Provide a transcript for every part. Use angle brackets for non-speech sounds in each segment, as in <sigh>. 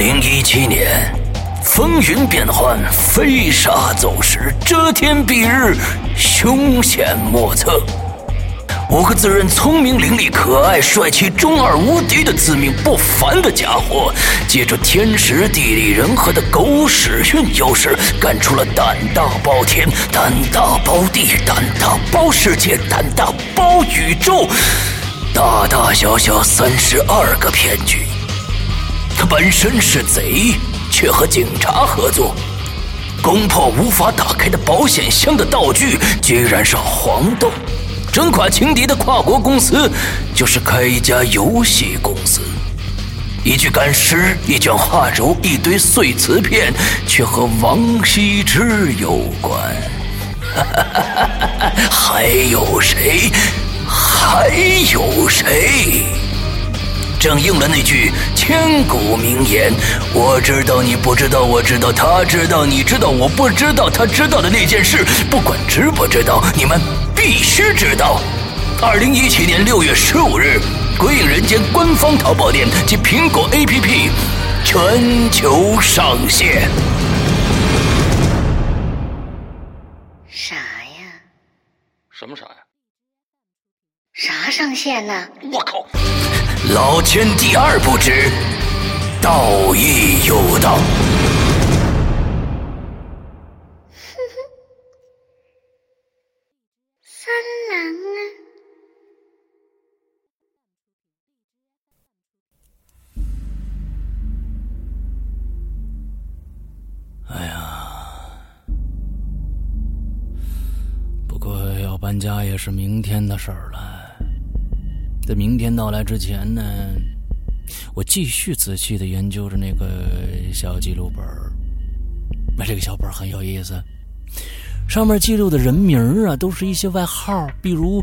零一七年，风云变幻，飞沙走石，遮天蔽日，凶险莫测。五个自认聪明伶俐、可爱帅气、中二无敌的自命不凡的家伙，借着天时地利人和的狗屎运优势，干出了胆大包天、胆大包地、胆大包世界、胆大包宇宙，大大小小三十二个骗局。他本身是贼，却和警察合作，攻破无法打开的保险箱的道具，居然是黄豆。整垮情敌的跨国公司，就是开一家游戏公司。一具干尸，一卷画轴，一堆碎瓷片，却和王羲之有关。<laughs> 还有谁？还有谁？正应了那句千古名言：“我知道，你不知道；我知道，他知道；你知道，我不知道。他知道的那件事，不管知不知道，你们。”必须知道，二零一七年六月十五日，《鬼影人间》官方淘宝店及苹果 APP 全球上线。上线呢？我靠！老千第二不知，道义有道。搬家也是明天的事儿了。在明天到来之前呢，我继续仔细的研究着那个小记录本那这个小本很有意思，上面记录的人名啊，都是一些外号，比如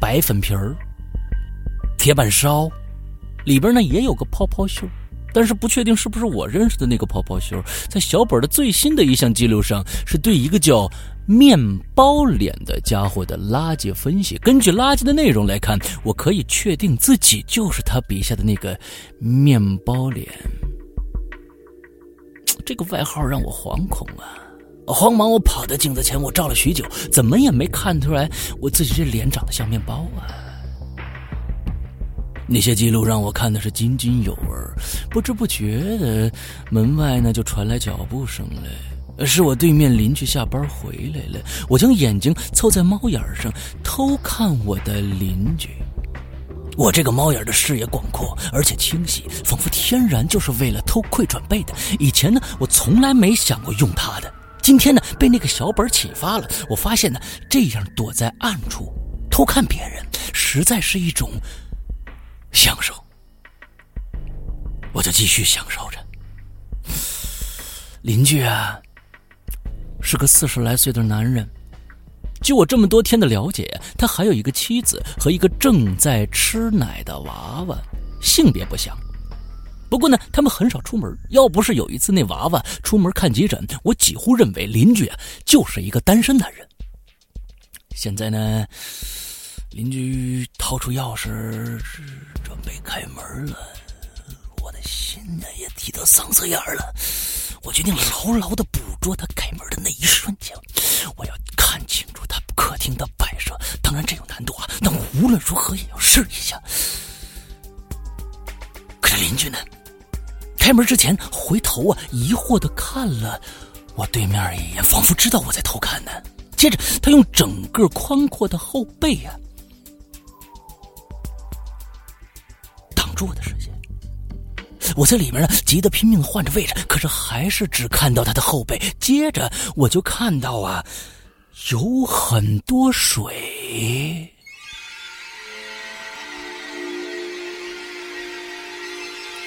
白粉皮儿、铁板烧，里边呢也有个泡泡袖，但是不确定是不是我认识的那个泡泡袖。在小本的最新的一项记录上，是对一个叫。面包脸的家伙的垃圾分析，根据垃圾的内容来看，我可以确定自己就是他笔下的那个面包脸。这个外号让我惶恐啊！慌忙我跑到镜子前，我照了许久，怎么也没看出来我自己这脸长得像面包啊！那些记录让我看的是津津有味，不知不觉的，门外呢就传来脚步声来。是我对面邻居下班回来了，我将眼睛凑在猫眼上偷看我的邻居。我这个猫眼的视野广阔，而且清晰，仿佛天然就是为了偷窥准备的。以前呢，我从来没想过用它的。今天呢，被那个小本启发了。我发现呢，这样躲在暗处偷看别人，实在是一种享受。我就继续享受着。邻居啊。是个四十来岁的男人，据我这么多天的了解，他还有一个妻子和一个正在吃奶的娃娃，性别不详。不过呢，他们很少出门。要不是有一次那娃娃出门看急诊，我几乎认为邻居啊就是一个单身男人。现在呢，邻居掏出钥匙准备开门了，我的心呢也提到嗓子眼儿了。我决定牢牢的捕捉他开门的那一瞬间，我要看清楚他客厅的摆设。当然这有难度啊，但我无论如何也要试一下。可是邻居呢？开门之前回头啊，疑惑的看了我对面一眼，仿佛知道我在偷看呢。接着他用整个宽阔的后背啊，住的视线。我在里面呢，急得拼命换着位置，可是还是只看到他的后背。接着我就看到啊，有很多水，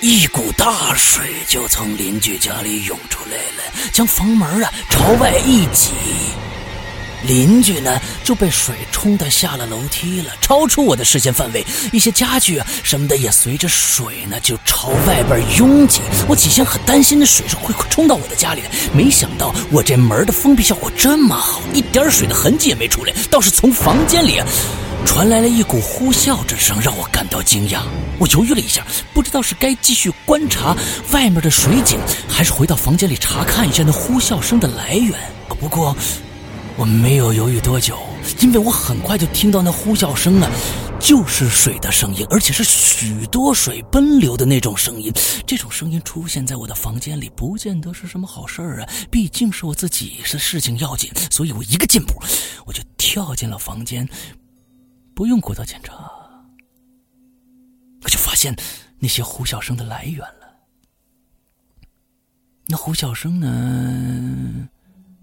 一股大水就从邻居家里涌出来了，将房门啊朝外一挤。邻居呢就被水冲的下了楼梯了，超出我的视线范围。一些家具啊什么的也随着水呢就朝外边拥挤。我起先很担心那水是会冲到我的家里的，没想到我这门的封闭效果这么好，一点水的痕迹也没出来，倒是从房间里传来了一股呼啸之声，让我感到惊讶。我犹豫了一下，不知道是该继续观察外面的水井，还是回到房间里查看一下那呼啸声的来源。不过，我没有犹豫多久，因为我很快就听到那呼啸声啊，就是水的声音，而且是许多水奔流的那种声音。这种声音出现在我的房间里，不见得是什么好事儿啊。毕竟是我自己的事情要紧，所以我一个箭步，我就跳进了房间。不用过多检查，我就发现那些呼啸声的来源了。那呼啸声呢，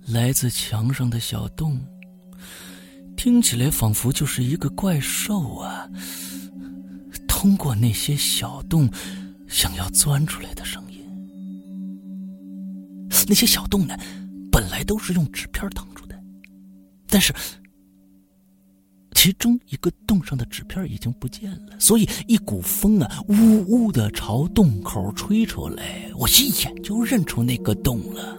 来自墙上的小洞，听起来仿佛就是一个怪兽啊，通过那些小洞想要钻出来的声音。那些小洞呢，本来都是用纸片挡住的，但是。其中一个洞上的纸片已经不见了，所以一股风啊，呜呜的朝洞口吹出来，我一眼就认出那个洞了。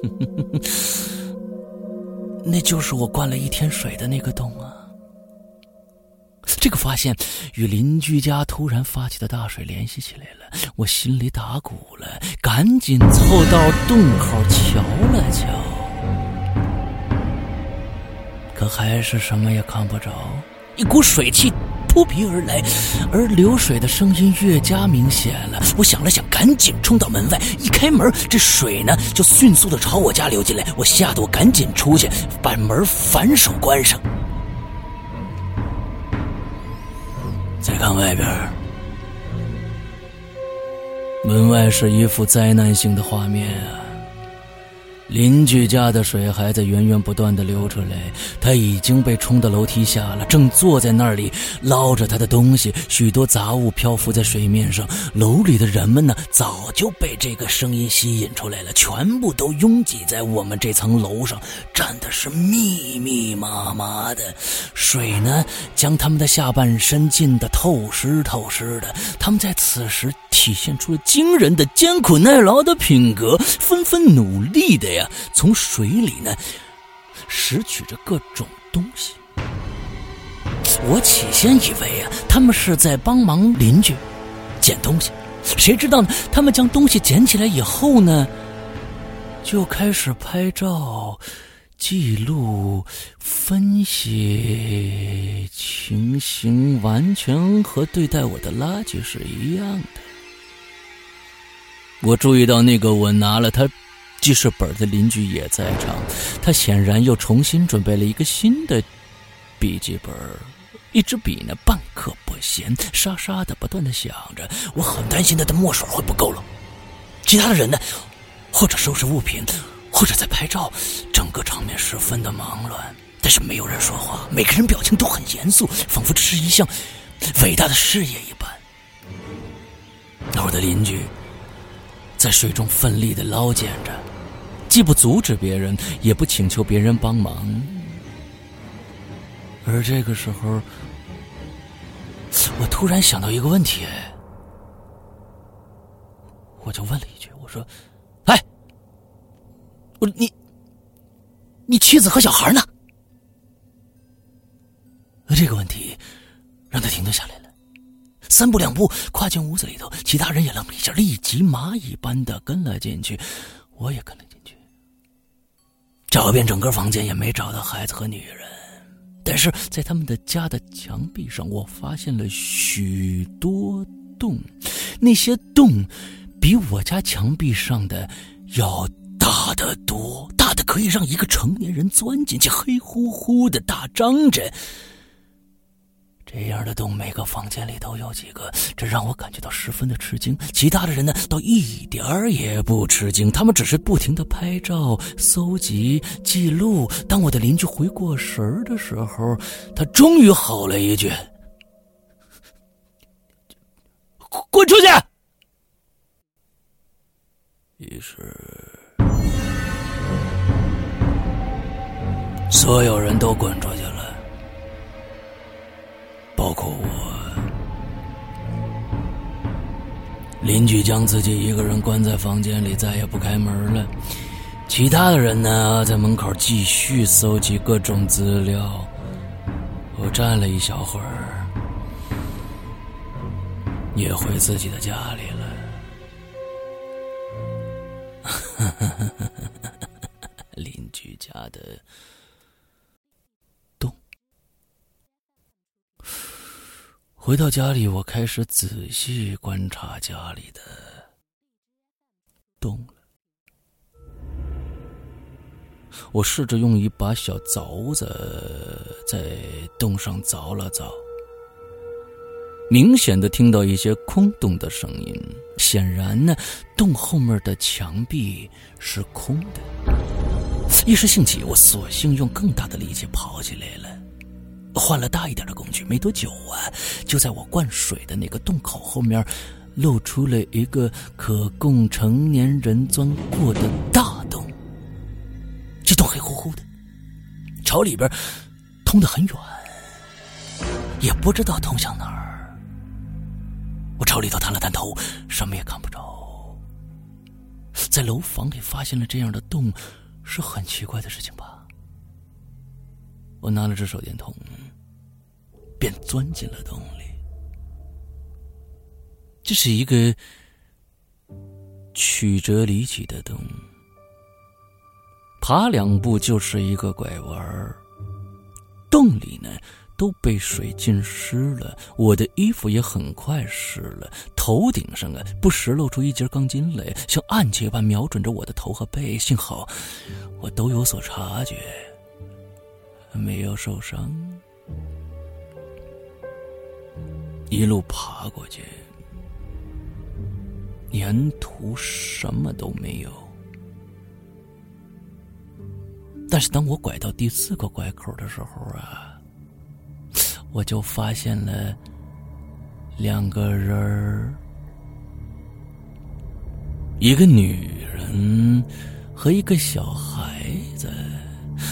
<laughs> 那就是我灌了一天水的那个洞啊！这个发现与邻居家突然发起的大水联系起来了，我心里打鼓了，赶紧凑到洞口瞧了瞧。可还是什么也看不着，一股水汽扑鼻而来，而流水的声音越加明显了。我想了想，赶紧冲到门外，一开门，这水呢就迅速的朝我家流进来。我吓得我赶紧出去，把门反手关上。再看外边，门外是一幅灾难性的画面啊。邻居家的水还在源源不断的流出来，他已经被冲到楼梯下了，正坐在那里捞着他的东西。许多杂物漂浮在水面上，楼里的人们呢，早就被这个声音吸引出来了，全部都拥挤在我们这层楼上，站的是密密麻麻的。水呢，将他们的下半身浸得透湿透湿的。他们在此时体现出了惊人的艰苦耐劳的品格，纷纷努力的呀。从水里呢拾取着各种东西。我起先以为啊，他们是在帮忙邻居捡东西，谁知道呢？他们将东西捡起来以后呢，就开始拍照、记录、分析情形，完全和对待我的垃圾是一样的。我注意到那个我拿了他。记事本的邻居也在场，他显然又重新准备了一个新的笔记本，一支笔呢，半刻不闲，沙沙的不断的响着。我很担心他的墨水会不够了。其他的人呢，或者收拾物品，或者在拍照，整个场面十分的忙乱。但是没有人说话，每个人表情都很严肃，仿佛这是一项伟大的事业一般。那我的邻居在水中奋力的捞捡着。既不阻止别人，也不请求别人帮忙。而这个时候，我突然想到一个问题，我就问了一句：“我说，哎，我你，你妻子和小孩呢？”这个问题让他停顿下来了，三步两步跨进屋子里头，其他人也愣了一下，立即蚂蚁般的跟了进去，我也跟了进去。找遍整个房间也没找到孩子和女人，但是在他们的家的墙壁上，我发现了许多洞，那些洞比我家墙壁上的要大得多，大的可以让一个成年人钻进去，黑乎乎的，大张着。这样的洞，每个房间里都有几个，这让我感觉到十分的吃惊。其他的人呢，倒一点儿也不吃惊，他们只是不停的拍照、搜集、记录。当我的邻居回过神儿的时候，他终于吼了一句：“滚出去！”于是，所有人都滚出去了。邻居将自己一个人关在房间里，再也不开门了。其他的人呢，在门口继续搜集各种资料。我站了一小会儿，也回自己的家里了。<laughs> 邻居家的回到家里，我开始仔细观察家里的洞了。我试着用一把小凿子在洞上凿了凿，明显的听到一些空洞的声音。显然呢，洞后面的墙壁是空的。一时兴起，我索性用更大的力气刨起来了，换了大一点的工具。没多久啊，就在我灌水的那个洞口后面，露出了一个可供成年人钻过的大洞。这洞黑乎乎的，朝里边通得很远，也不知道通向哪儿。我朝里头探了探头，什么也看不着。在楼房里发现了这样的洞，是很奇怪的事情吧？我拿了只手电筒，便钻进了洞里。这是一个曲折离奇的洞，爬两步就是一个拐弯儿洞里呢。都被水浸湿了，我的衣服也很快湿了。头顶上啊，不时露出一截钢筋来，像暗器般瞄准着我的头和背。幸好我都有所察觉，没有受伤。一路爬过去，沿途什么都没有。但是当我拐到第四个拐口的时候啊。我就发现了两个人儿，一个女人和一个小孩子。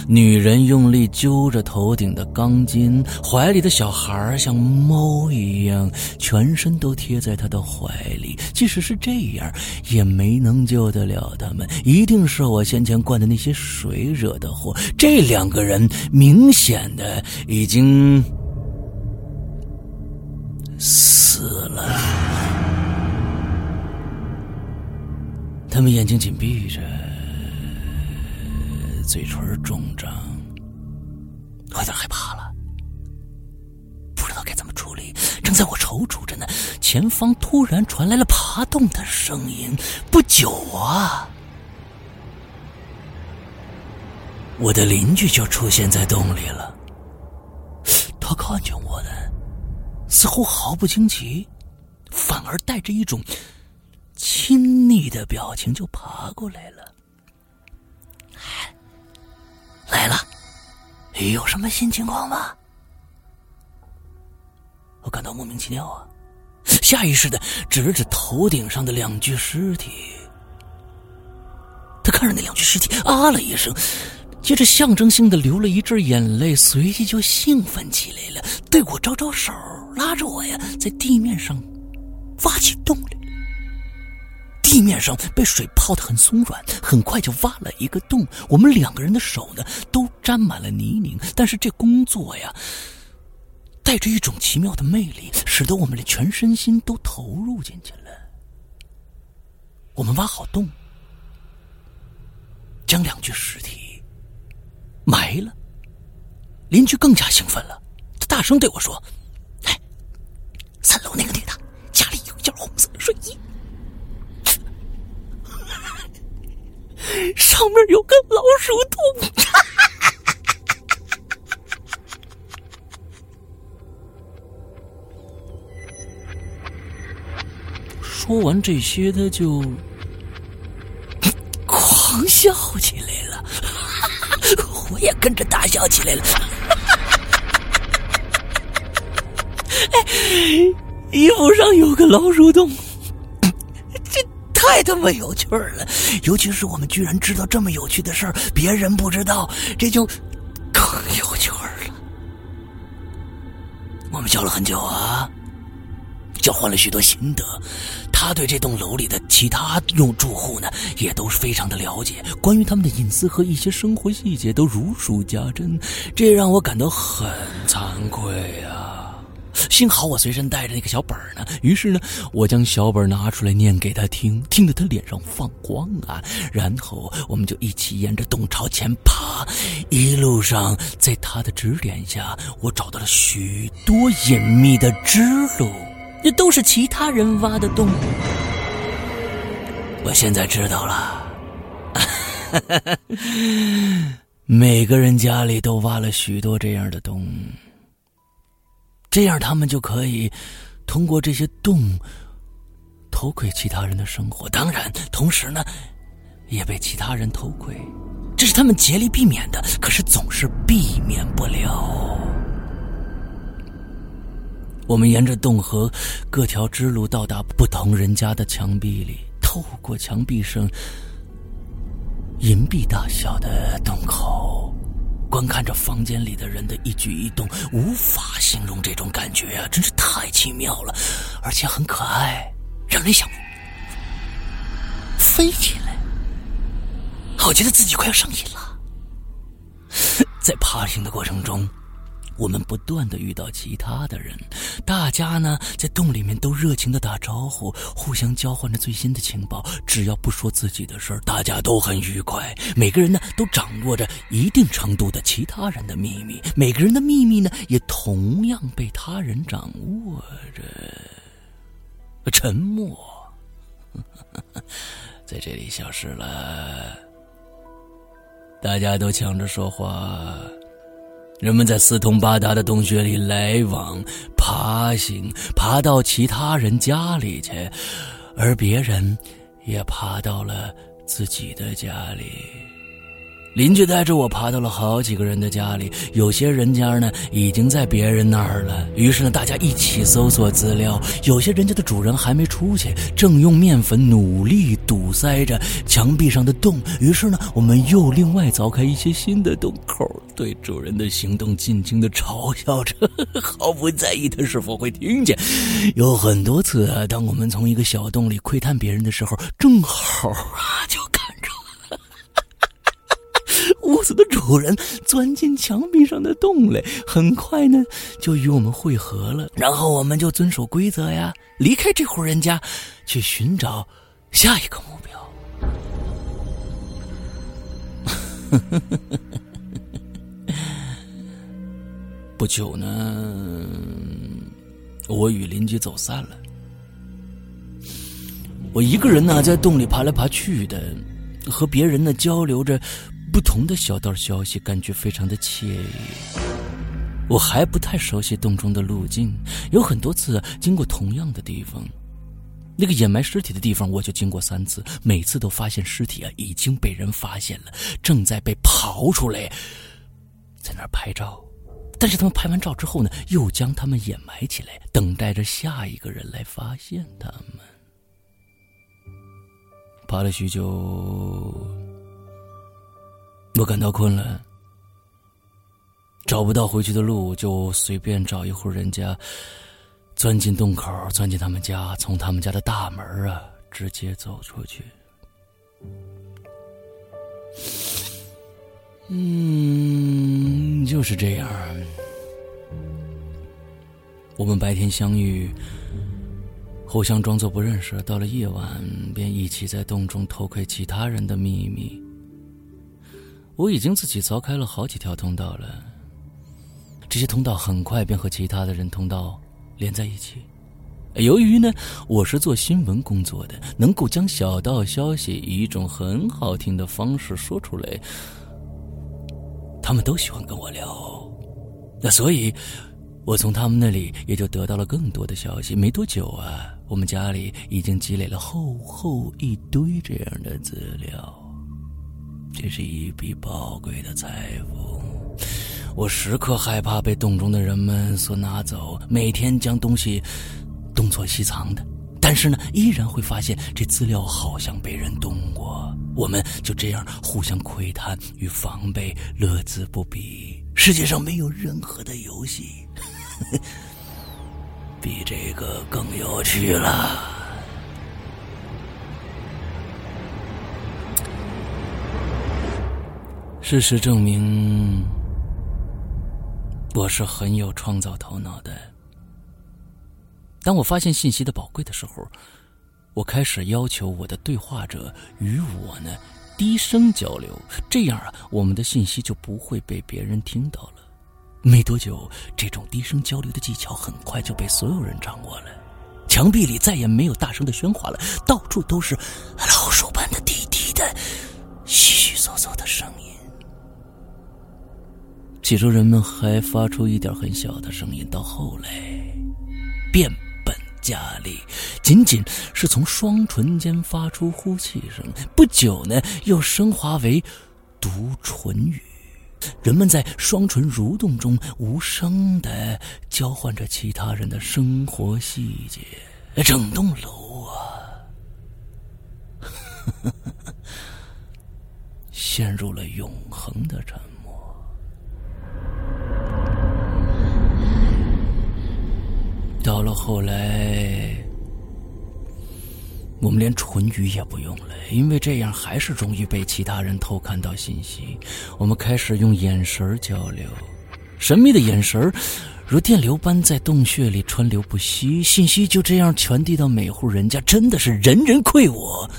女人用力揪着头顶的钢筋，怀里的小孩像猫一样，全身都贴在她的怀里。即使是这样，也没能救得了他们。一定是我先前灌的那些水惹的祸。这两个人明显的已经。死了，他们眼睛紧闭着，嘴唇肿胀，我有点害怕了，不知道该怎么处理。正在我踌躇着呢，前方突然传来了爬动的声音。不久啊，我的邻居就出现在洞里了，他看见我的。似乎毫不惊奇，反而带着一种亲昵的表情就爬过来了。来了，有什么新情况吗？我感到莫名其妙啊，下意识的指了指头顶上的两具尸体。他看着那两具尸体，啊了一声。接着象征性的流了一阵眼泪，随即就兴奋起来了，对我招招手，拉着我呀，在地面上挖起洞来。地面上被水泡得很松软，很快就挖了一个洞。我们两个人的手呢，都沾满了泥泞，但是这工作呀，带着一种奇妙的魅力，使得我们的全身心都投入进去了。我们挖好洞，将两具尸体。埋了，邻居更加兴奋了，他大声对我说：“哎，三楼那个女的家里有一件红色的睡衣，上面有个老鼠洞。<laughs> 说完这些，他就狂笑起来了。<laughs> 我也跟着大笑起来了。<laughs> 哎，衣服上有个老鼠洞，太他妈有趣了！尤其是我们居然知道这么有趣的事儿，别人不知道，这就更有趣了。我们笑了很久啊，交换了许多心得。他对这栋楼里的其他用住户呢，也都是非常的了解，关于他们的隐私和一些生活细节都如数家珍，这让我感到很惭愧啊。幸好我随身带着那个小本儿呢，于是呢，我将小本拿出来念给他听，听得他脸上放光啊。然后我们就一起沿着洞朝前爬，一路上在他的指点下，我找到了许多隐秘的支路，这都是其他人挖的洞。我现在知道了，<laughs> 每个人家里都挖了许多这样的洞。这样，他们就可以通过这些洞偷窥其他人的生活。当然，同时呢，也被其他人偷窥，这是他们竭力避免的。可是，总是避免不了。我们沿着洞和各条支路到达不同人家的墙壁里，透过墙壁上银币大小的洞口。观看着房间里的人的一举一动，无法形容这种感觉啊，真是太奇妙了，而且很可爱，让人想飞起来。好觉得自己快要上瘾了，在爬行的过程中。我们不断的遇到其他的人，大家呢在洞里面都热情的打招呼，互相交换着最新的情报。只要不说自己的事儿，大家都很愉快。每个人呢都掌握着一定程度的其他人的秘密，每个人的秘密呢也同样被他人掌握着。沉默 <laughs> 在这里消失了，大家都抢着说话。人们在四通八达的洞穴里来往、爬行，爬到其他人家里去，而别人也爬到了自己的家里。邻居带着我爬到了好几个人的家里，有些人家呢已经在别人那儿了。于是呢，大家一起搜索资料。有些人家的主人还没出去，正用面粉努力堵塞着墙壁上的洞。于是呢，我们又另外凿开一些新的洞口，对主人的行动尽情的嘲笑着，毫不在意他是否会听见。有很多次啊，当我们从一个小洞里窥探别人的时候，正好啊就。屋子的主人钻进墙壁上的洞里，很快呢就与我们会合了。然后我们就遵守规则呀，离开这户人家，去寻找下一个目标。<laughs> 不久呢，我与邻居走散了。我一个人呢，在洞里爬来爬去的，和别人呢交流着。不同的小道消息，感觉非常的惬意。我还不太熟悉洞中的路径，有很多次经过同样的地方。那个掩埋尸体的地方，我就经过三次，每次都发现尸体啊已经被人发现了，正在被刨出来，在那拍照。但是他们拍完照之后呢，又将他们掩埋起来，等待着下一个人来发现他们。爬了许久。我感到困了，找不到回去的路，就随便找一户人家，钻进洞口，钻进他们家，从他们家的大门啊，直接走出去。嗯，就是这样。我们白天相遇，互相装作不认识，到了夜晚，便一起在洞中偷窥其他人的秘密。我已经自己凿开了好几条通道了，这些通道很快便和其他的人通道连在一起。由于呢，我是做新闻工作的，能够将小道消息以一种很好听的方式说出来，他们都喜欢跟我聊。那所以，我从他们那里也就得到了更多的消息。没多久啊，我们家里已经积累了厚厚一堆这样的资料。这是一笔宝贵的财富，我时刻害怕被洞中的人们所拿走，每天将东西东躲西藏的。但是呢，依然会发现这资料好像被人动过。我们就这样互相窥探与防备，乐此不疲。世界上没有任何的游戏 <laughs> 比这个更有趣了。事实证明，我是很有创造头脑的。当我发现信息的宝贵的时候，我开始要求我的对话者与我呢低声交流，这样啊，我们的信息就不会被别人听到了。没多久，这种低声交流的技巧很快就被所有人掌握了。墙壁里再也没有大声的喧哗了，到处都是老鼠般的低低的、稀稀嗦嗦的声。起初人们还发出一点很小的声音，到后来变本加厉，仅仅是从双唇间发出呼气声。不久呢，又升华为读唇语。人们在双唇蠕动中无声的交换着其他人的生活细节，整栋楼啊，<laughs> 陷入了永恒的沉默。到了后来。我们连唇语也不用了，因为这样还是容易被其他人偷看到信息。我们开始用眼神交流，神秘的眼神如电流般在洞穴里川流不息，信息就这样传递到每户人家，真的是人人愧我，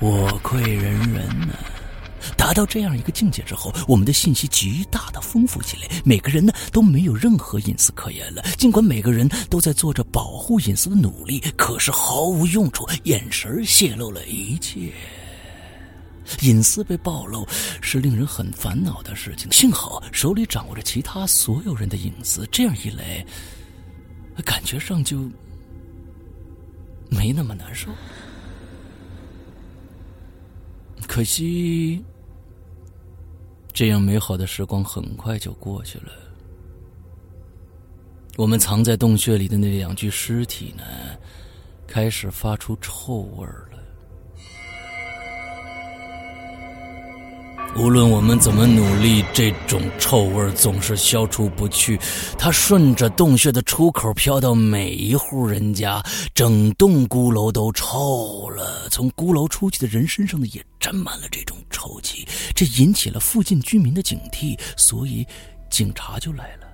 我愧人人呢。达到这样一个境界之后，我们的信息极大的丰富起来。每个人呢都没有任何隐私可言了。尽管每个人都在做着保护隐私的努力，可是毫无用处。眼神泄露了一切，隐私被暴露是令人很烦恼的事情。幸好手里掌握着其他所有人的隐私，这样一来，感觉上就没那么难受。可惜。这样美好的时光很快就过去了。我们藏在洞穴里的那两具尸体呢，开始发出臭味了。无论我们怎么努力，这种臭味总是消除不去。它顺着洞穴的出口飘到每一户人家，整栋孤楼都臭了。从孤楼出去的人身上呢，也沾满了这种臭气。这引起了附近居民的警惕，所以警察就来了。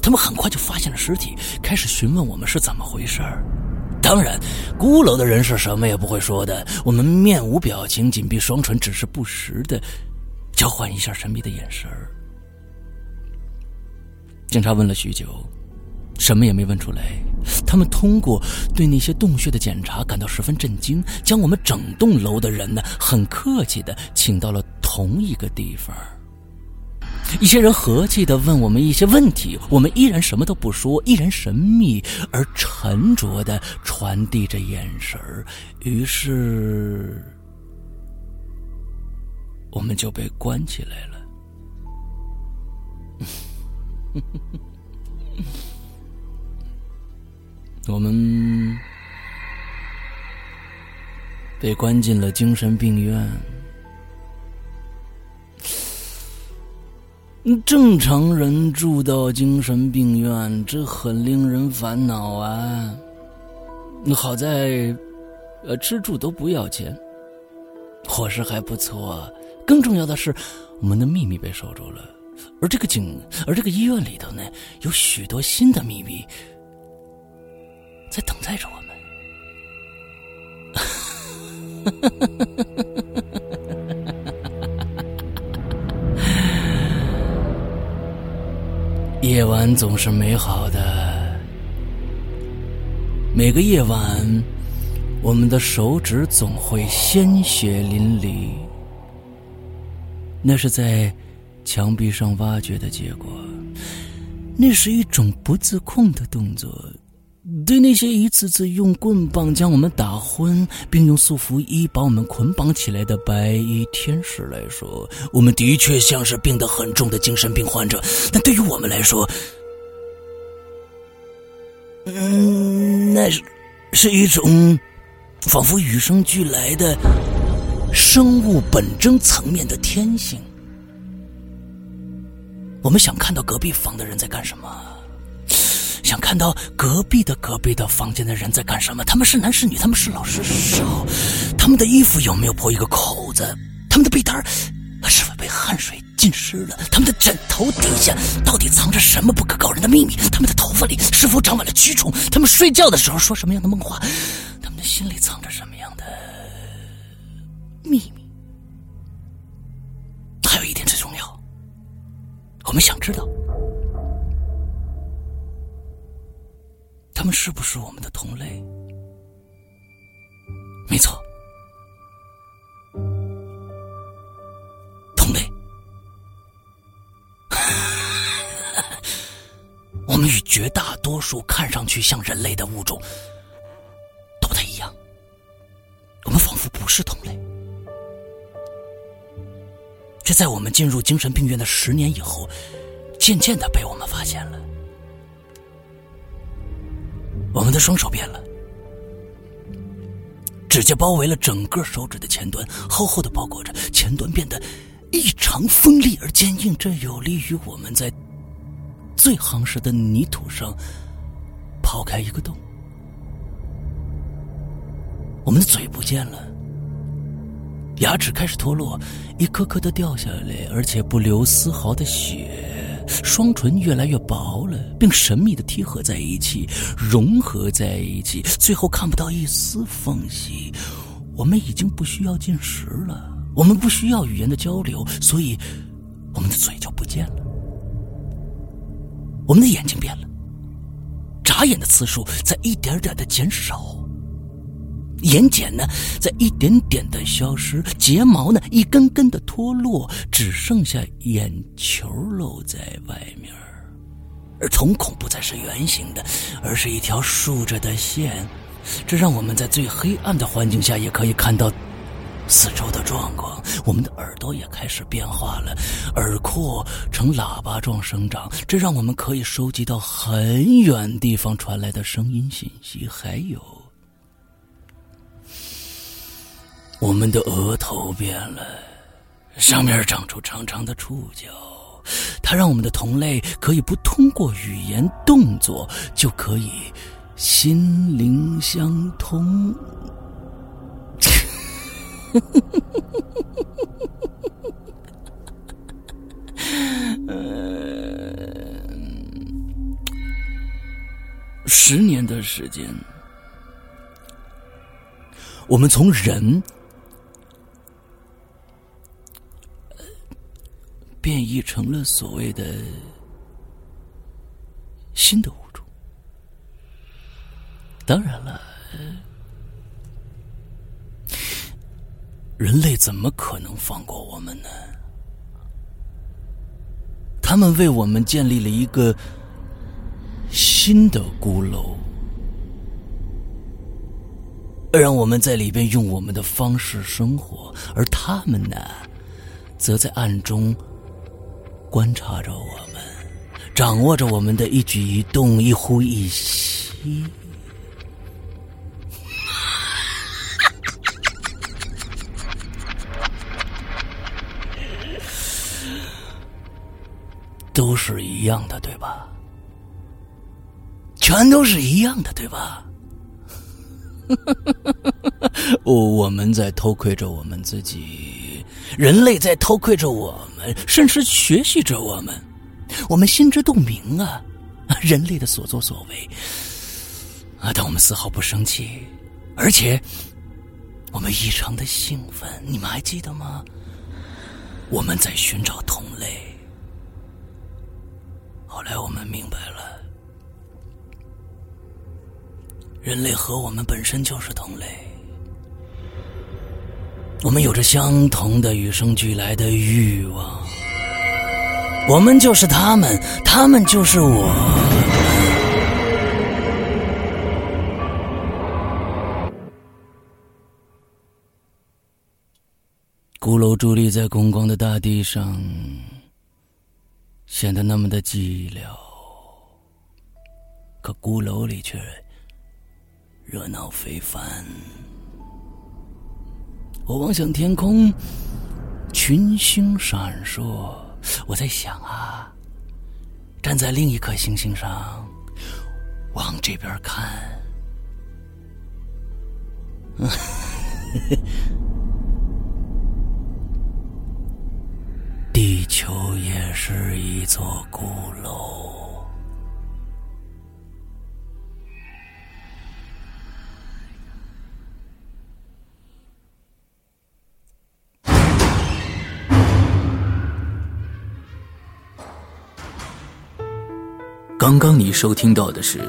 他们很快就发现了尸体，开始询问我们是怎么回事儿。当然，孤楼的人是什么也不会说的。我们面无表情，紧闭双唇，只是不时的交换一下神秘的眼神儿。警察问了许久，什么也没问出来。他们通过对那些洞穴的检查感到十分震惊，将我们整栋楼的人呢，很客气的请到了同一个地方。一些人和气的问我们一些问题，我们依然什么都不说，依然神秘而沉着的传递着眼神于是，我们就被关起来了。我们被关进了精神病院。正常人住到精神病院，这很令人烦恼啊。好在，呃，吃住都不要钱，伙食还不错。更重要的是，我们的秘密被守住了。而这个警，而这个医院里头呢，有许多新的秘密 <laughs> 在等待着我们。夜晚总是美好的。每个夜晚，我们的手指总会鲜血淋漓。那是在墙壁上挖掘的结果。那是一种不自控的动作。对那些一次次用棍棒将我们打昏，并用束缚衣把我们捆绑起来的白衣天使来说，我们的确像是病得很重的精神病患者。但对于我们来说，嗯，那是是一种仿佛与生俱来的生物本征层面的天性。我们想看到隔壁房的人在干什么。想看到隔壁的隔壁的房间的人在干什么？他们是男是女？他们是老是少？他们的衣服有没有破一个口子？他们的被单是否被汗水浸湿了他们的枕头底下，到底藏着什么不可告人的秘密？他们的头发里是否长满了蛆虫？他们睡觉的时候说什么样的梦话？他们的心里藏着什么样的秘密？还有一点最重要，我们想知道，他们是不是我们的同类？没错。同类 <laughs> 我们与绝大多数看上去像人类的物种都不太一样，我们仿佛不是同类。这在我们进入精神病院的十年以后，渐渐的被我们发现了。我们的双手变了，指甲包围了整个手指的前端，厚厚的包裹着，前端变得异常锋利而坚硬，这有利于我们在。最夯实的泥土上刨开一个洞，我们的嘴不见了，牙齿开始脱落，一颗颗的掉下来，而且不留丝毫的血。双唇越来越薄了，并神秘的贴合在一起，融合在一起，最后看不到一丝缝隙。我们已经不需要进食了，我们不需要语言的交流，所以我们的嘴就不见了。我们的眼睛变了，眨眼的次数在一点点的减少，眼睑呢在一点点的消失，睫毛呢一根根的脱落，只剩下眼球露在外面而瞳孔不再是圆形的，而是一条竖着的线，这让我们在最黑暗的环境下也可以看到。四周的状况，我们的耳朵也开始变化了，耳廓呈喇叭状生长，这让我们可以收集到很远地方传来的声音信息。还有，我们的额头变了，上面长出长长的触角，它让我们的同类可以不通过语言动作就可以心灵相通。<laughs> 十年的时间，我们从人已成了所谓的新的物种。当然了。人类怎么可能放过我们呢？他们为我们建立了一个新的孤楼，让我们在里边用我们的方式生活，而他们呢，则在暗中观察着我们，掌握着我们的一举一动、一呼一吸。都是一样的，对吧？全都是一样的，对吧？<laughs> 我我们在偷窥着我们自己，人类在偷窥着我们，甚至学习着我们。我们心知肚明啊，人类的所作所为啊，但我们丝毫不生气，而且我们异常的兴奋。你们还记得吗？我们在寻找同类。后来我们明白了，人类和我们本身就是同类，我们有着相同的与生俱来的欲望，我们就是他们，他们就是我。孤楼伫立在空旷的大地上。显得那么的寂寥，可鼓楼里却热闹非凡。我望向天空，群星闪烁。我在想啊，站在另一颗星星上，往这边看，<laughs> 地球也是一座孤楼。刚刚你收听到的是《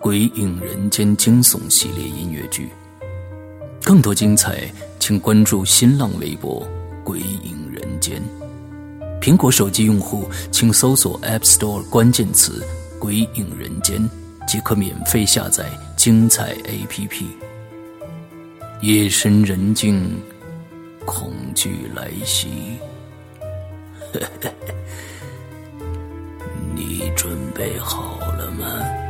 鬼影人间》惊悚系列音乐剧，更多精彩，请关注新浪微博“鬼影人间”。苹果手机用户请搜索 App Store 关键词“鬼影人间”，即可免费下载精彩 APP。夜深人静，恐惧来袭。<laughs> 你准备好了吗？